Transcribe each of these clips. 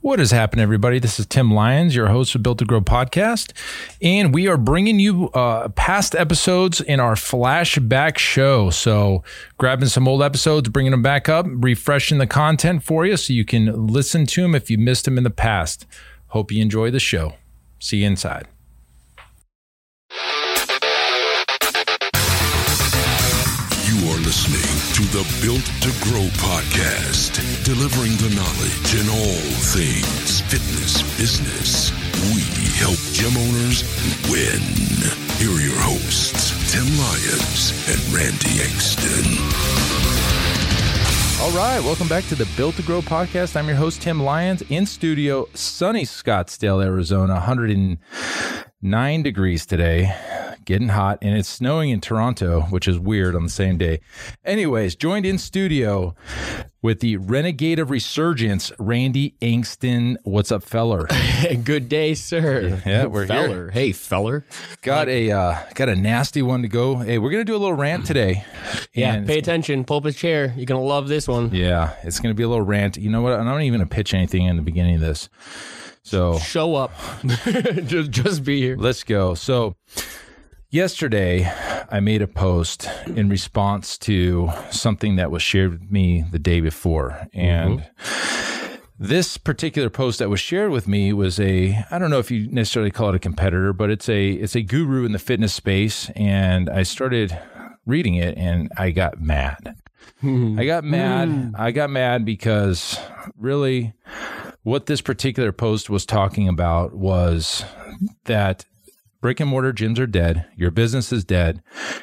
What has happened, everybody? This is Tim Lyons, your host of Built to Grow podcast, and we are bringing you uh, past episodes in our flashback show. So, grabbing some old episodes, bringing them back up, refreshing the content for you so you can listen to them if you missed them in the past. Hope you enjoy the show. See you inside. You are listening to the Built to Grow podcast, delivering the knowledge in all things fitness business. We help gym owners win. Here are your hosts, Tim Lyons and Randy Engston. All right, welcome back to the Built to Grow podcast. I'm your host, Tim Lyons, in studio, sunny Scottsdale, Arizona, 109 degrees today getting hot, and it's snowing in Toronto, which is weird on the same day. Anyways, joined in studio with the renegade of resurgence, Randy Engston. What's up, feller? Good day, sir. Yeah, we're feller. here. Hey, feller. Got a uh, got a nasty one to go. Hey, we're gonna do a little rant today. Yeah, pay attention. Pull up a chair. You're gonna love this one. Yeah, it's gonna be a little rant. You know what? I'm not even gonna pitch anything in the beginning of this. So Show up. just, just be here. Let's go. So, yesterday I made a post in response to something that was shared with me the day before. And mm-hmm. this particular post that was shared with me was a I don't know if you necessarily call it a competitor, but it's a it's a guru in the fitness space and I started reading it and I got mad. Hmm. I got mad. Hmm. I got mad because really what this particular post was talking about was that brick and mortar gyms are dead. Your business is dead.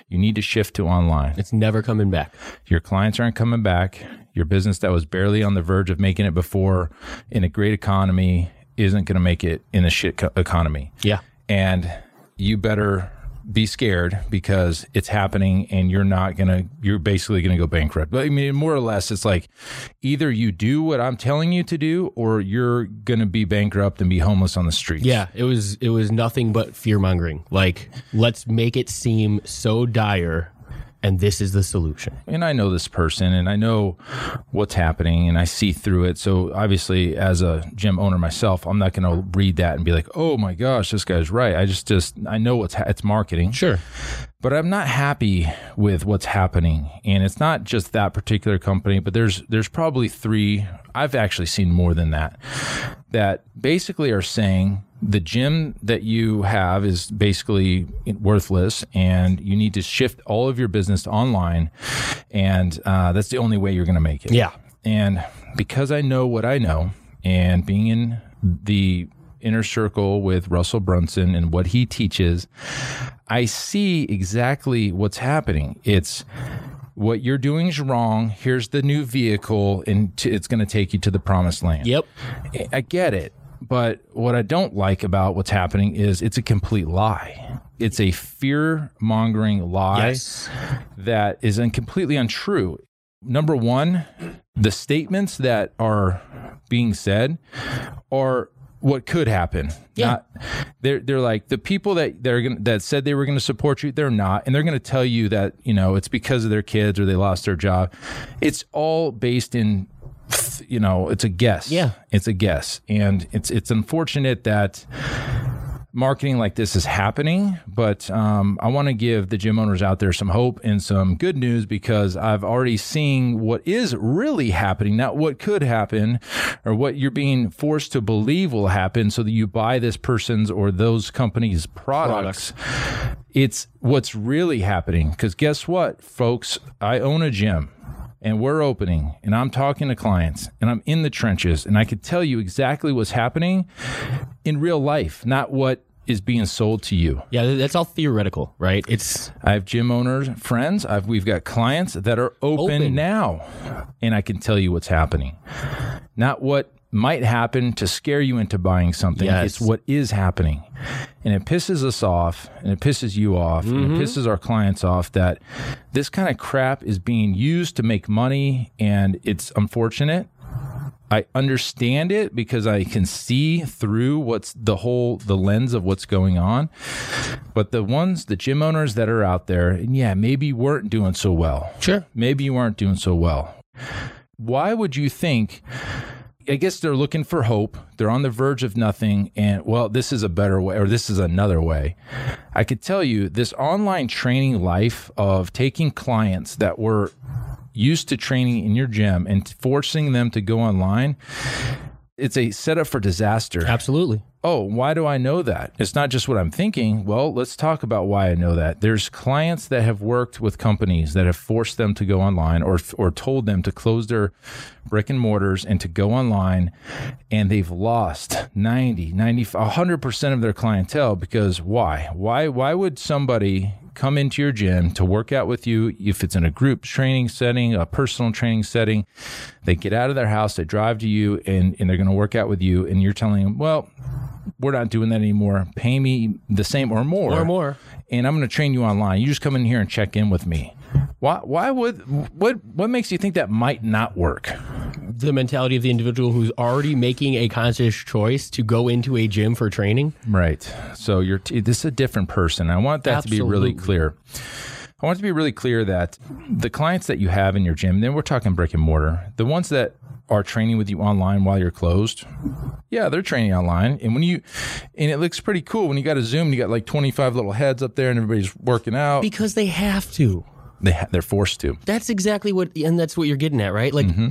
You need to shift to online. It's never coming back. Your clients aren't coming back. Your business that was barely on the verge of making it before in a great economy isn't going to make it in a shit co- economy. Yeah. And you better be scared because it's happening and you're not going to, you're basically going to go bankrupt. But I mean, more or less, it's like either you do what I'm telling you to do or you're going to be bankrupt and be homeless on the streets. Yeah, it was it was nothing but fear mongering. Like, let's make it seem so dire and this is the solution. and I know this person and I know what's happening and I see through it. So obviously as a gym owner myself, I'm not going to read that and be like, "Oh my gosh, this guy's right." I just just I know what's ha- it's marketing. Sure. But I'm not happy with what's happening. And it's not just that particular company, but there's there's probably 3 I've actually seen more than that that basically are saying the gym that you have is basically worthless and you need to shift all of your business online and uh, that's the only way you're going to make it Yeah. and because i know what i know and being in the inner circle with russell brunson and what he teaches i see exactly what's happening it's what you're doing is wrong here's the new vehicle and t- it's going to take you to the promised land Yep. I get it. But what I don't like about what's happening is it's a complete lie. It's a fear mongering lie Yes. that is completely untrue. Number one, the statements that are being said are what could happen. Yeah. Not, they're they're like the people that they're gonna, that said they were going to support you. They're not, and they're going to tell you that you know it's because of their kids or they lost their job. It's all based in, you know, it's a guess. Yeah. it's a guess, and it's it's unfortunate that marketing like this is happening, but um, I want to give the gym owners out there some hope and some good news because I've already seen what is really happening, not what could happen or what you're being forced to believe will happen so that you buy this person's or those companies' products. It's what's really happening. Because guess what, folks? I own a gym and we're opening and I'm talking to clients and I'm in the trenches and I could tell you exactly what's happening in real life, not what is being sold to you. Yeah, that's all theoretical, right? It's I have gym owners, friends. I've we've got clients that are open, Open. now, and I can tell you what's happening, not what might happen to scare you into buying something. Yes. It's what is happening, and it pisses us off, and it pisses you off, and it mm-hmm. pisses our clients off that this kind of crap is being used to make money, and it's unfortunate. I understand it because I can see through what's the whole the lens of what's going on. But the ones the gym owners that are out there, and yeah, maybe you weren't doing so well. Sure. Maybe you weren't doing so well. Why would you think I guess they're looking for hope. They're on the verge of nothing. And well, this is a better way, or this is another way. I could tell you this online training life of taking clients that were used to training in your gym and forcing them to go online. It's a setup for disaster. Absolutely. Oh, why do I know that? It's not just what I'm thinking. Well, let's talk about why I know that. There's clients that have worked with companies that have forced them to go online or or told them to close their brick and mortars and to go online and they've lost 90, 90 100% of their clientele because why? Why why would somebody come into your gym to work out with you if it's in a group training setting, a personal training setting. They get out of their house, they drive to you, and, and they're going to work out with you. And you're telling them, well, we're not doing that anymore. Pay me the same or more. Or more. And I'm going to train you online. You just come in here and check in with me. Why, why would, what, what makes you think that might not work? The mentality of the individual who's already making a conscious choice to go into a gym for training. Right. So you're, t- this is a different person. I want that to be really clear. I want to be really clear that the clients that you have in your gym, then we're talking brick and mortar, the ones that are training with you online while you're closed, yeah, they're training online. And when you, and it looks pretty cool when you got a Zoom, you got like 25 little heads up there and everybody's working out. Because they have to. They ha- they're forced to. That's exactly what, and that's what you're getting at, right? Like, mm-hmm.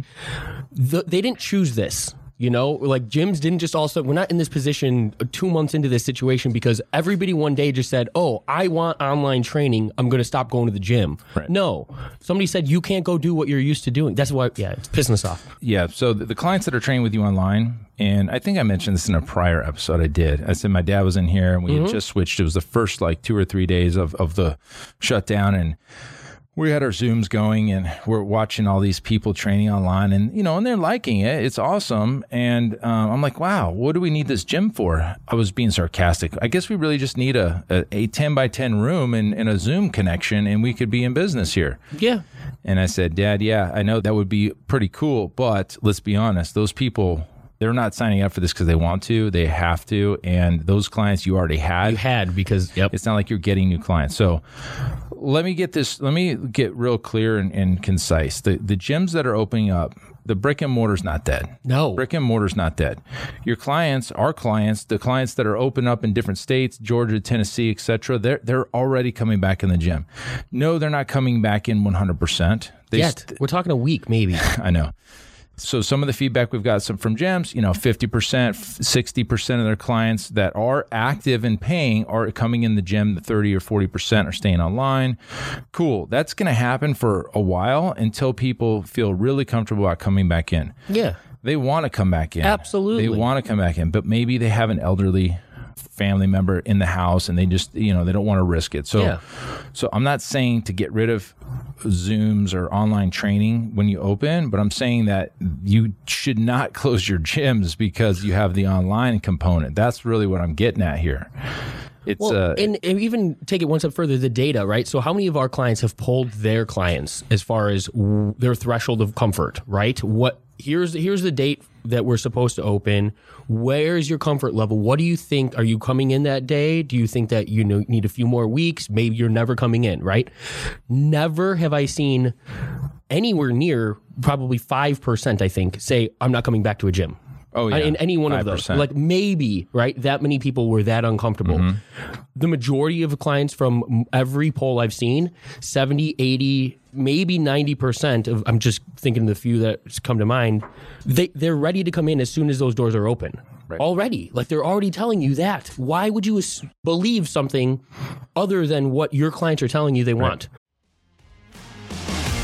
the, they didn't choose this. You know, like gyms didn't just also, we're not in this position uh, two months into this situation because everybody one day just said, Oh, I want online training. I'm going to stop going to the gym. Right. No, somebody said, You can't go do what you're used to doing. That's why, yeah, it's pissing us off. Yeah. So the, the clients that are training with you online, and I think I mentioned this in a prior episode I did. I said my dad was in here and we had mm-hmm. just switched. It was the first like two or three days of, of the shutdown and we had our Zooms going and we're watching all these people training online and, you know, and they're liking it. It's awesome. And um, I'm like, wow, what do we need this gym for? I was being sarcastic. I guess we really just need a, a, a 10 by 10 room and, and a Zoom connection and we could be in business here. Yeah. And I said, Dad, yeah, I know that would be pretty cool, but let's be honest, those people, they're not signing up for this because they want to, they have to. And those clients you already had, You had because, yep. it's not like you're getting new clients. So let me get this, let me get real clear and, and concise. The, the gyms that are opening up, the brick and mortar's not dead. No. Brick and mortar's not dead. Your clients, our clients, the clients that are open up in different states, Georgia, Tennessee, et cetera, they're, they're already coming back in the gym. No, they're not coming back in 100%. They Yet. st- We're talking a week, maybe. I know. So some of the feedback we've got some from gyms, you know, 50%, 60% of their clients that are active and paying are coming in the gym. The 30 or 40% are staying online. Cool. That's going to happen for a while until people feel really comfortable about coming back in. yeah. They want to come back in. Absolutely. They want to come back in, but maybe they have an elderly family member in the house and they just, you know, they don't want to risk it. So Yeah. so I'm not saying to get rid of Zooms or online training when you open, but I'm saying that you should not close your gyms because you have the online component. That's really what I'm getting at here. It's Well, uh and, and even take it one step further, the data, right? So, how many of our clients have pulled their clients as far as w- their threshold of comfort, right? What here's here's the date that we're supposed to open. Where's your comfort level? What do you think? Are you coming in that day? Do you think that you need a few more weeks? Maybe you're never coming in, right? Never have I seen anywhere near probably five percent. I think say I'm not coming back to a gym. Oh, yeah. in any one of those, 5%. like maybe right. That many people were that uncomfortable Mm-hmm. the majority of clients from every poll I've seen, 70, 80, maybe 90% of, I'm just thinking the few that come to mind, they, they're ready to come in as soon as those doors are open. Already. Like they're already telling you that. Why would you believe something other than what your clients are telling you they want?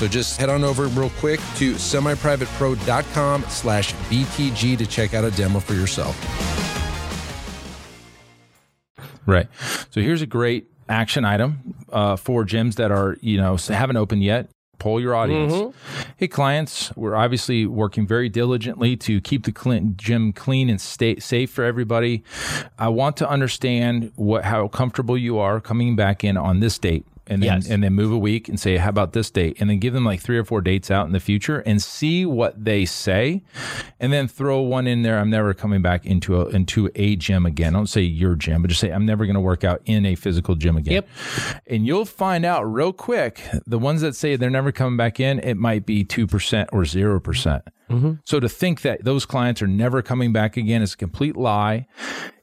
So just head on over real quick to semiprivatepro.com slash BTG to check out a demo for yourself. Right. So here's a great action item uh, for gyms that are, you know, haven't opened yet. Poll your audience. Mm-hmm. Hey, clients, we're obviously working very diligently to keep the clean, gym clean and stay safe for everybody. I want to understand what how comfortable you are coming back in on this date and then yes. and then move a week and say, how about this date? And then give them like three or four dates out in the future and see what they say, and then throw one in there. I'm never coming back into a into a gym again. Don't say your gym, but just say I'm never going to work out in a physical gym again. Yep. And you'll find out real quick. The ones that say they're never coming back in, it might be two percent or zero percent. Mm-hmm. So to think that those clients are never coming back again is a complete lie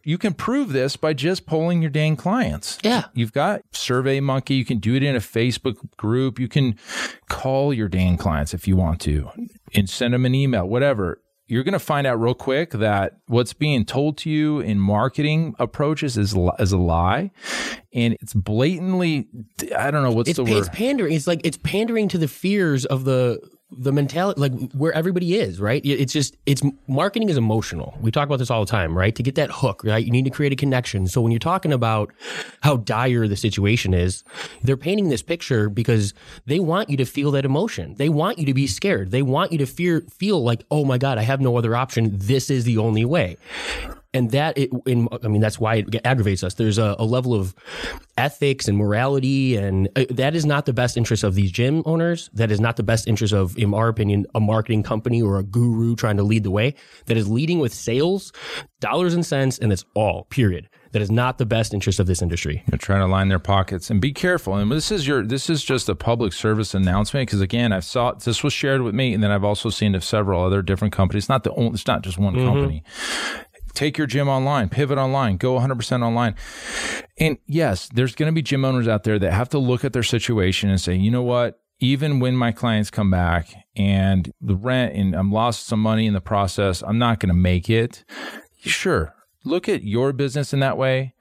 you can prove this by just polling your dang clients. Yeah. You've got Survey Monkey. You can do it in a Facebook group. You can call your dang clients if you want to and send them an email, whatever. You're going to find out real quick that what's being told to you in marketing approaches is, is a lie. And it's blatantly, I don't know what's it's, the word. It's pandering. It's like, it's pandering to the fears of the, the mentality, like where everybody is, right? It's just, it's marketing is emotional. We talk about this all the time, right? To get that hook, right? You need to create a connection. So when you're talking about how dire the situation is, they're painting this picture because they want you to feel that emotion. They want you to be scared. They want you to fear, feel like, oh my God, I have no other option. This is the only way and that it, in, I mean that's why it aggravates us. There's a, a level of ethics and morality, and uh, that is not the best interest of these gym owners. That is not the best interest of, in our opinion, a marketing company or a guru trying to lead the way. That is leading with sales, dollars and cents, and that's all. Period that is not the best interest of this industry. They're trying to line their pockets and be careful. And this is your this is just a public service announcement because again, I've saw this was shared with me, and then I've also seen of several other different companies. Not the only, it's not just one mm-hmm. company take your gym online, pivot online, go 100% online. And yes, there's going to be gym owners out there that have to look at their situation and say, you know what? Even when my clients come back and the rent and I'm lost some money in the process, I'm not going to make it. Sure. Look at your business in that way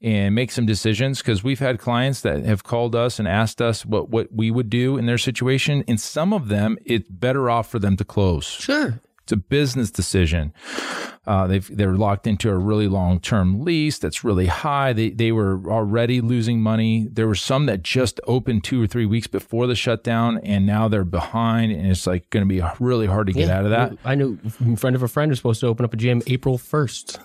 and make some decisions because we've had clients that have called us and asked us what, what we would do in their situation. And some of them, it's better off for them to close. Sure. It's a business decision. Uh, they've they're locked into a really long term lease that's really high. They they were already losing money. There were some that just opened two or three weeks before the shutdown, and now they're behind, and it's like going to be really hard to get yeah, out of that. I knew a friend of a friend was supposed to open up a gym April first.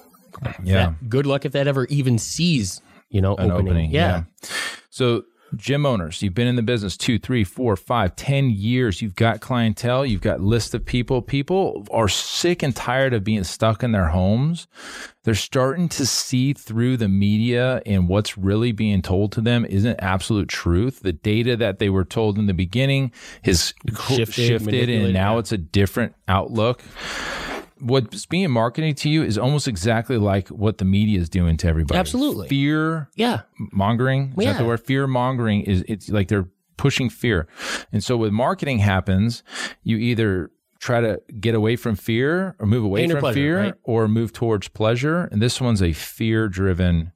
Yeah. That, good luck if that ever even sees you know An opening. opening yeah. yeah. So gym owners, you've been in the business two, three, four, five, ten years. You've got clientele, you've got list of people. People are sick and tired of being stuck in their homes. They're starting to see through the media and what's really being told to them isn't absolute truth. The data that they were told in the beginning has shifted, shifted and now it's a different outlook what's being marketed to you is almost exactly like what the media is doing to everybody. Absolutely. Fear yeah. mongering. Is yeah. that the word? Fear mongering is it's like they're pushing fear. And so with marketing happens, you either try to get away from fear or move away Pain from pleasure, fear right? or move towards pleasure. And this one's a fear driven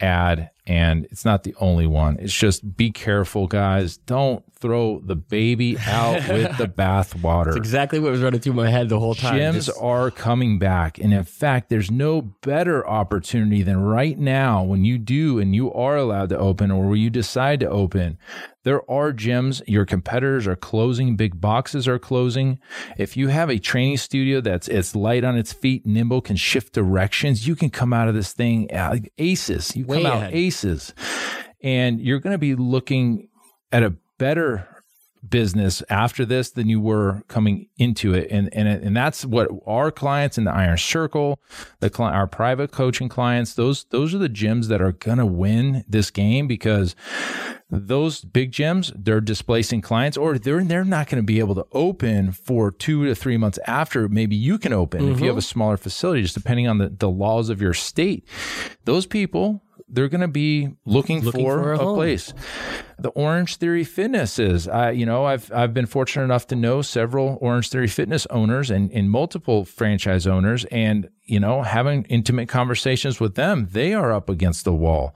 ad and it's not the only one. It's just be careful, guys. Don't throw the baby out with the bathwater. That's exactly what was running through my head the whole time. Gyms Just... are coming back. And in fact, there's no better opportunity than right now when you do and you are allowed to open or when you decide to open. There are gyms, your competitors are closing, big boxes are closing. If you have a training studio that's it's light on its feet, nimble, can shift directions, you can come out of this thing uh, aces. You Way come ahead. out aces. And you're going to be looking at a better business after this than you were coming into it. And and and that's what our clients in the iron circle the cli- our private coaching clients those those are the gyms that are going to win this game because those big gyms they're displacing clients or they're they're not going to be able to open for 2 to 3 months after maybe you can open if you have mm-hmm. a smaller facility just depending on the the laws of your state. Those people they're going to be looking, Looking for, for a a, place. The Orange Theory Fitness is, I, you know, I've I've been fortunate enough to know several Orange Theory Fitness owners and, and multiple franchise owners, and you know, having intimate conversations with them, they are up against the wall.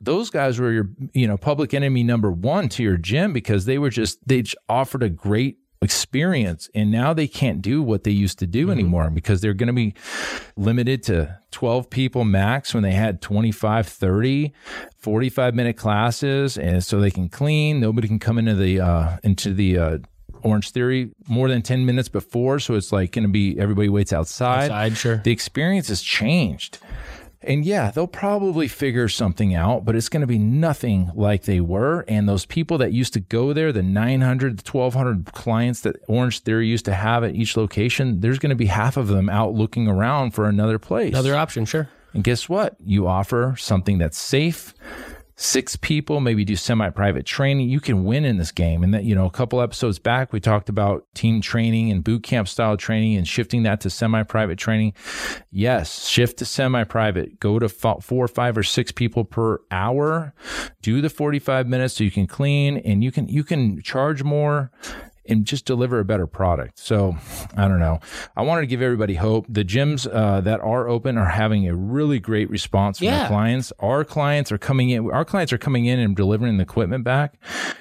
Those guys were your, you know, public enemy number one to your gym because they were just they just offered a great experience and now they can't do what they used to do anymore because they're going to be limited to 12 people max when they had 25 30 45 minute classes and so they can clean nobody can come into the uh into the uh Orange Theory more than 10 minutes before. So it's like going to be everybody waits outside. Outside, sure. The experience has changed. And yeah, they'll probably figure something out, but it's going to be nothing like they were. And those people that used to go there, the 900, the 1200 clients that Orange Theory used to have at each location, there's going to be half of them out looking around for another place. Another option, sure. And guess what? You offer something that's safe. Six people, maybe do semi private training. You can win in this game. And that, you know, a couple episodes back, we talked about team training and boot camp style training and shifting that to semi private training. Yes, shift to semi private. Go to fo- four, five, or six people per hour. Do the 45 minutes so you can clean and you can, you can charge more and just deliver a better product. So I don't know. I wanted to give everybody hope. The gyms uh, that are open are having a really great response from Yeah. their clients. Our clients are coming in. Our clients are coming in and delivering the equipment back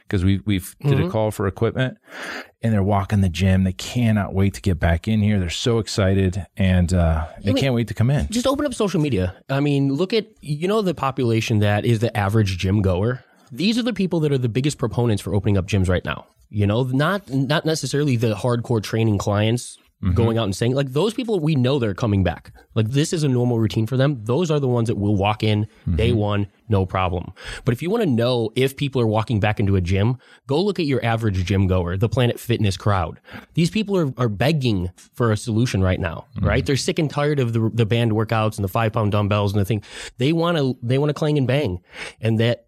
because we we've did Mm-hmm. a call for equipment, and they're walking the gym. They cannot wait to get back in here. They're so excited, and uh, they mean- can't wait to come in. Just open up social media. I mean, look at you know the population that is the average gym goer. These are the people that are the biggest proponents for opening up gyms right now. You know, not not necessarily the hardcore training clients mm-hmm. going out and saying like those people we know they're coming back. Like this is a normal routine for them. Those are the ones that will walk in mm-hmm. day one, no problem. But if you want to know if people are walking back into a gym, go look at your average gym goer, the Planet Fitness crowd. These people are, are begging for a solution right now, mm-hmm. right? They're sick and tired of the the band workouts and the five pound dumbbells and the thing. They want to they want to clang and bang, and that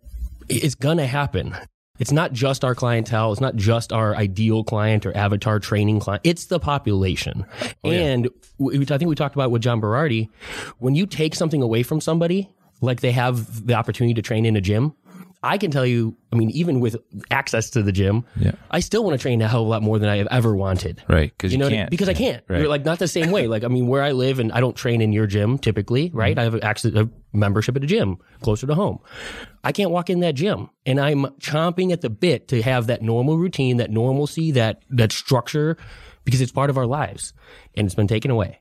it's gonna happen. It's not just our clientele. It's not just our ideal client or avatar training client. It's the population. Oh, and we, I think we talked about with John Berardi. When you take something away from somebody, like they have the opportunity to train in a gym, I can tell you, I mean, even with access to the gym, Yeah. I still want to train a hell of a lot more than I have ever wanted. Right, because You you, know, what I- can't because I can't. Right. You're like not the same way. Like I mean, where I live, and I don't train in your gym typically, right? Mm-hmm. I have access a membership at a gym closer to home. I can't walk in that gym, and I'm chomping at the bit to have that normal routine, that normalcy, that that structure, because it's part of our lives, and it's been taken away.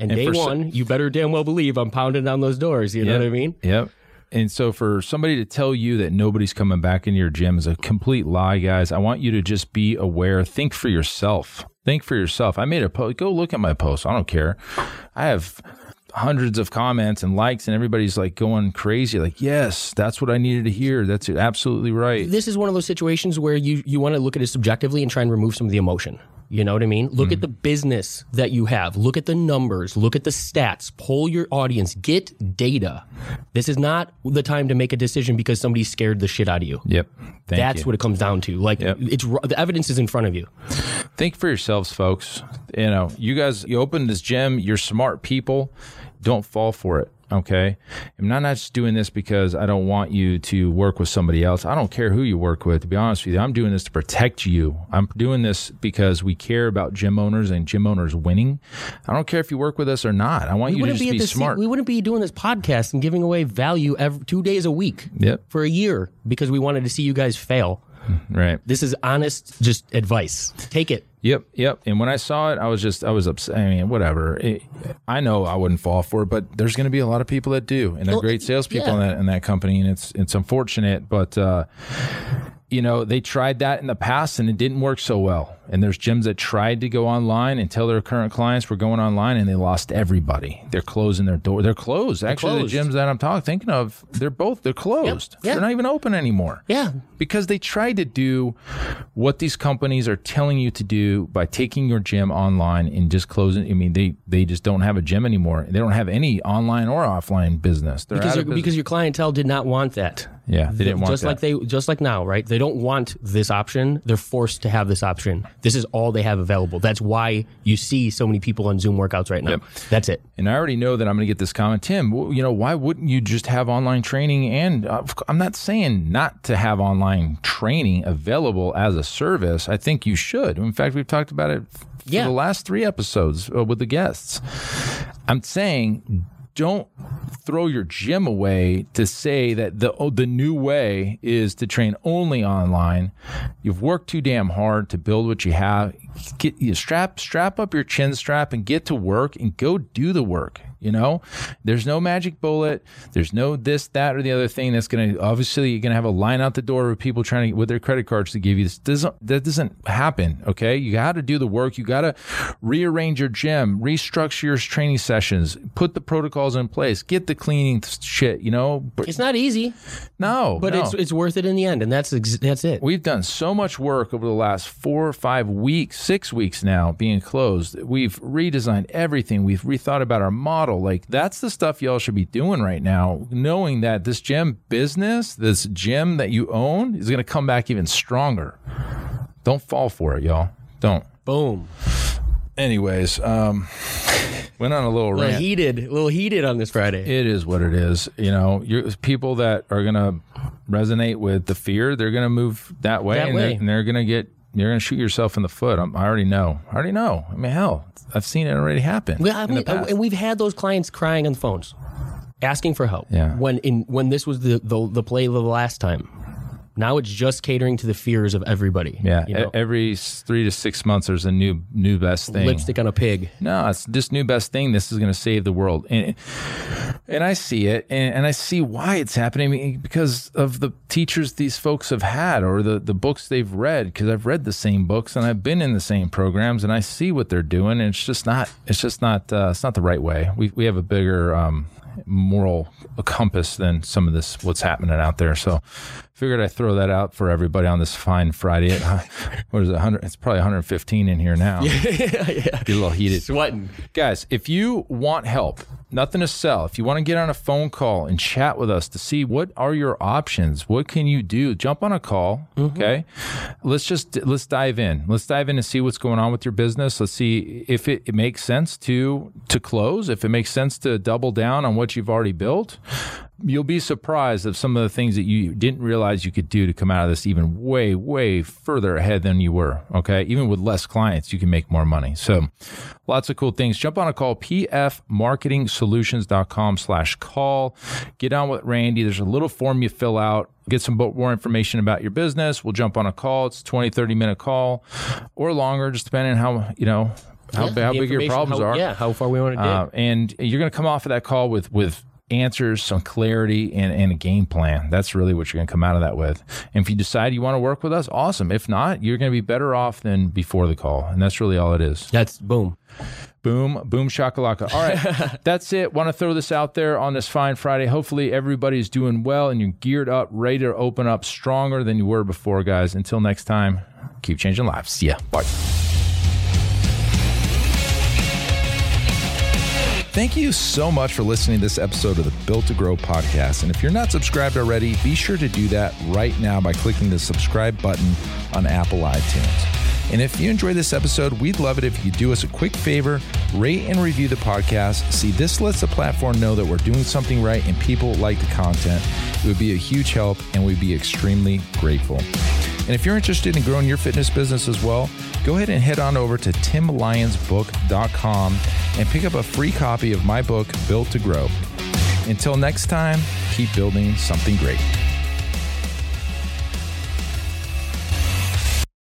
And, day for so- one, you better damn well believe I'm pounding down those doors. You know what I mean? Yep. And so for somebody to tell you that nobody's coming back into your gym is a complete lie, guys. I want you to just be aware. Think for yourself. Think for yourself. I made a post. Go look at my post. I don't care. I have hundreds of comments and likes and everybody's like going crazy like yes that's what i needed to hear that's absolutely right this is one of those situations where you you want to look at it subjectively and try and remove some of the emotion. You know what I mean? Look at mm-hmm. the business that you have. Look at the numbers. Look at the stats. Poll your audience. Get data. This is not the time to make a decision because somebody scared the shit out of you. yep Thank That's you. what it comes down to. Like it's the evidence is in front of you. think for yourselves, folks. You know, you guys, you open this gym, you're smart people. Don't fall for it. Okay. I'm not, not just doing this because I don't want you to work with somebody else. I don't care who you work with, to be honest with you. I'm doing this to protect you. I'm doing this because we care about gym owners and gym owners winning. I don't care if you work with us or not. I want We you to just be be, smart. We wouldn't be doing this podcast and giving away value every, two days a week Yep. for a year because we wanted to see you guys fail. Right. This is honest, just advice. Take it. Yep, yep. And when I saw it, I was just, I was upset. I mean, whatever. It, I know I wouldn't fall for it, but there's going to be a lot of people that do, and they're Well, great salespeople in that in that company, and it's it's unfortunate, but uh, you know, they tried that in the past and it didn't work so well. And there's gyms that tried to go online and tell their current clients were going online and they lost everybody. They're closing their door. They're closed. Actually, closed. the gyms that I'm talking thinking of, they're both they're closed. yeah. They're not even open anymore. Yeah. Because they tried to do what these companies are telling you to do by taking your gym online and just closing. I mean, they they just don't have a gym anymore. They don't have any online or offline business. They're Because, out of business. because your clientele did not want that. Yeah, they didn't want just that. like they just like now, right? They don't want this option. They're forced to have this option. This is all they have available. That's why you see so many people on Zoom workouts right now. Yep. That's it. And I already know that I'm going to get this comment, Tim. You know, why wouldn't you just have online training? And uh, I'm not saying not to have online training available as a service. I think you should. In fact, we've talked about it for Yeah. the last three episodes uh, with the guests. I'm saying don't throw your gym away to say that the oh, the new way is to train only online. You've worked too damn hard to build what you have. Get you strap strap up your chin strap and get to work and go do the work. You know, there's no magic bullet. There's no this, that, or the other thing that's going to obviously you're going to have a line out the door with people trying to with their credit cards to give you this. Doesn't that doesn't happen? Okay, you got to do the work. You got to rearrange your gym, restructure your training sessions, put the protocols in place, get the cleaning shit. You know, It's not easy, no, but no. it's it's worth it in the end, and that's ex- that's it. We've done so much work over the last four or five weeks, six weeks now being closed. We've redesigned everything. We've rethought about our model. Like that's the stuff y'all should be doing right now, knowing that this gym business, this gym that you own is going to come back even stronger. Don't fall for it, y'all. Don't. Boom. Anyways, um, went on a little A little heated, a little heated on this Friday. It is what it is. You know, you're, people that are going to resonate with the fear, they're going to move that way, That and, way. They're, and they're going to get. You're going to shoot yourself in the foot. I'm, I already know. I already know. I mean, hell, I've seen it already happen. Well, I mean, uh, past. and we've had those clients crying on the phones, asking for help. Yeah. When in when this was the the, the play of the last time. Now it's just catering to the fears of everybody. yeah, You know, every three to six months, there's a new new best thing. lipstick on a pig. No, it's this new best thing. This is going to save the world, and and I see it, and, and I see why it's happening because of the teachers these folks have had, or the the books they've read. Because I've read the same books, and I've been in the same programs, and I see what they're doing. And it's just not, it's just not, uh, it's not the right way. We we have a bigger um, moral compass than some of this what's happening out there. So. Figured I'd throw that out for everybody on this fine Friday. At, uh, what is it? 100? It's probably 115 in here now. Get a little heated Sweating. guys if you want help nothing to sell. If you want to get on a phone call and chat with us to see what are your options what can you do jump on a call mm-hmm. okay? Let's just let's dive in. Let's dive in and see what's going on with your business. Let's see if it, it makes sense to to close if it makes sense to double down on what you've already built you'll be surprised of some of the things that you didn't realize you could do to come out of this even way way further ahead than you were okay? Even with less clients you can make more money. So lots of cool things. Jump on a call pfmarketingsolutions.com slash call. Get on with randy. There's a little form you fill out. Get some more information about your business. We'll jump on a call. It's a 20 30 minute call or longer just depending on how you know how, Yeah, how big your problems how- are. Yeah, how far we want to dig. uh, and you're going to come off of that call with with answers, some clarity, and, and a game plan. That's really what you're going to come out of that with. And if you decide you want to work with us, awesome. If not, you're going to be better off than before the call, and that's really all it is. That's boom. Boom, boom, shakalaka. All right, that's it. Want to throw this out there on this fine Friday. Hopefully, everybody's doing well and you're geared up, ready to open up stronger than you were before, guys. Until next time, keep changing lives. See ya. Bye. Thank you so much for listening to this episode of the Built to Grow podcast. And if you're not subscribed already, be sure to do that right now by clicking the subscribe button on Apple iTunes. And if you enjoyed this episode, we'd love it if you do us a quick favor, rate and review the podcast. See, this lets the platform know that we're doing something right and people like the content. It would be a huge help and we'd be extremely grateful. And if you're interested in growing your fitness business as well, go ahead and head on over to timlyonsbook.com and pick up a free copy of my book, Built to Grow. Until next time, keep building something great.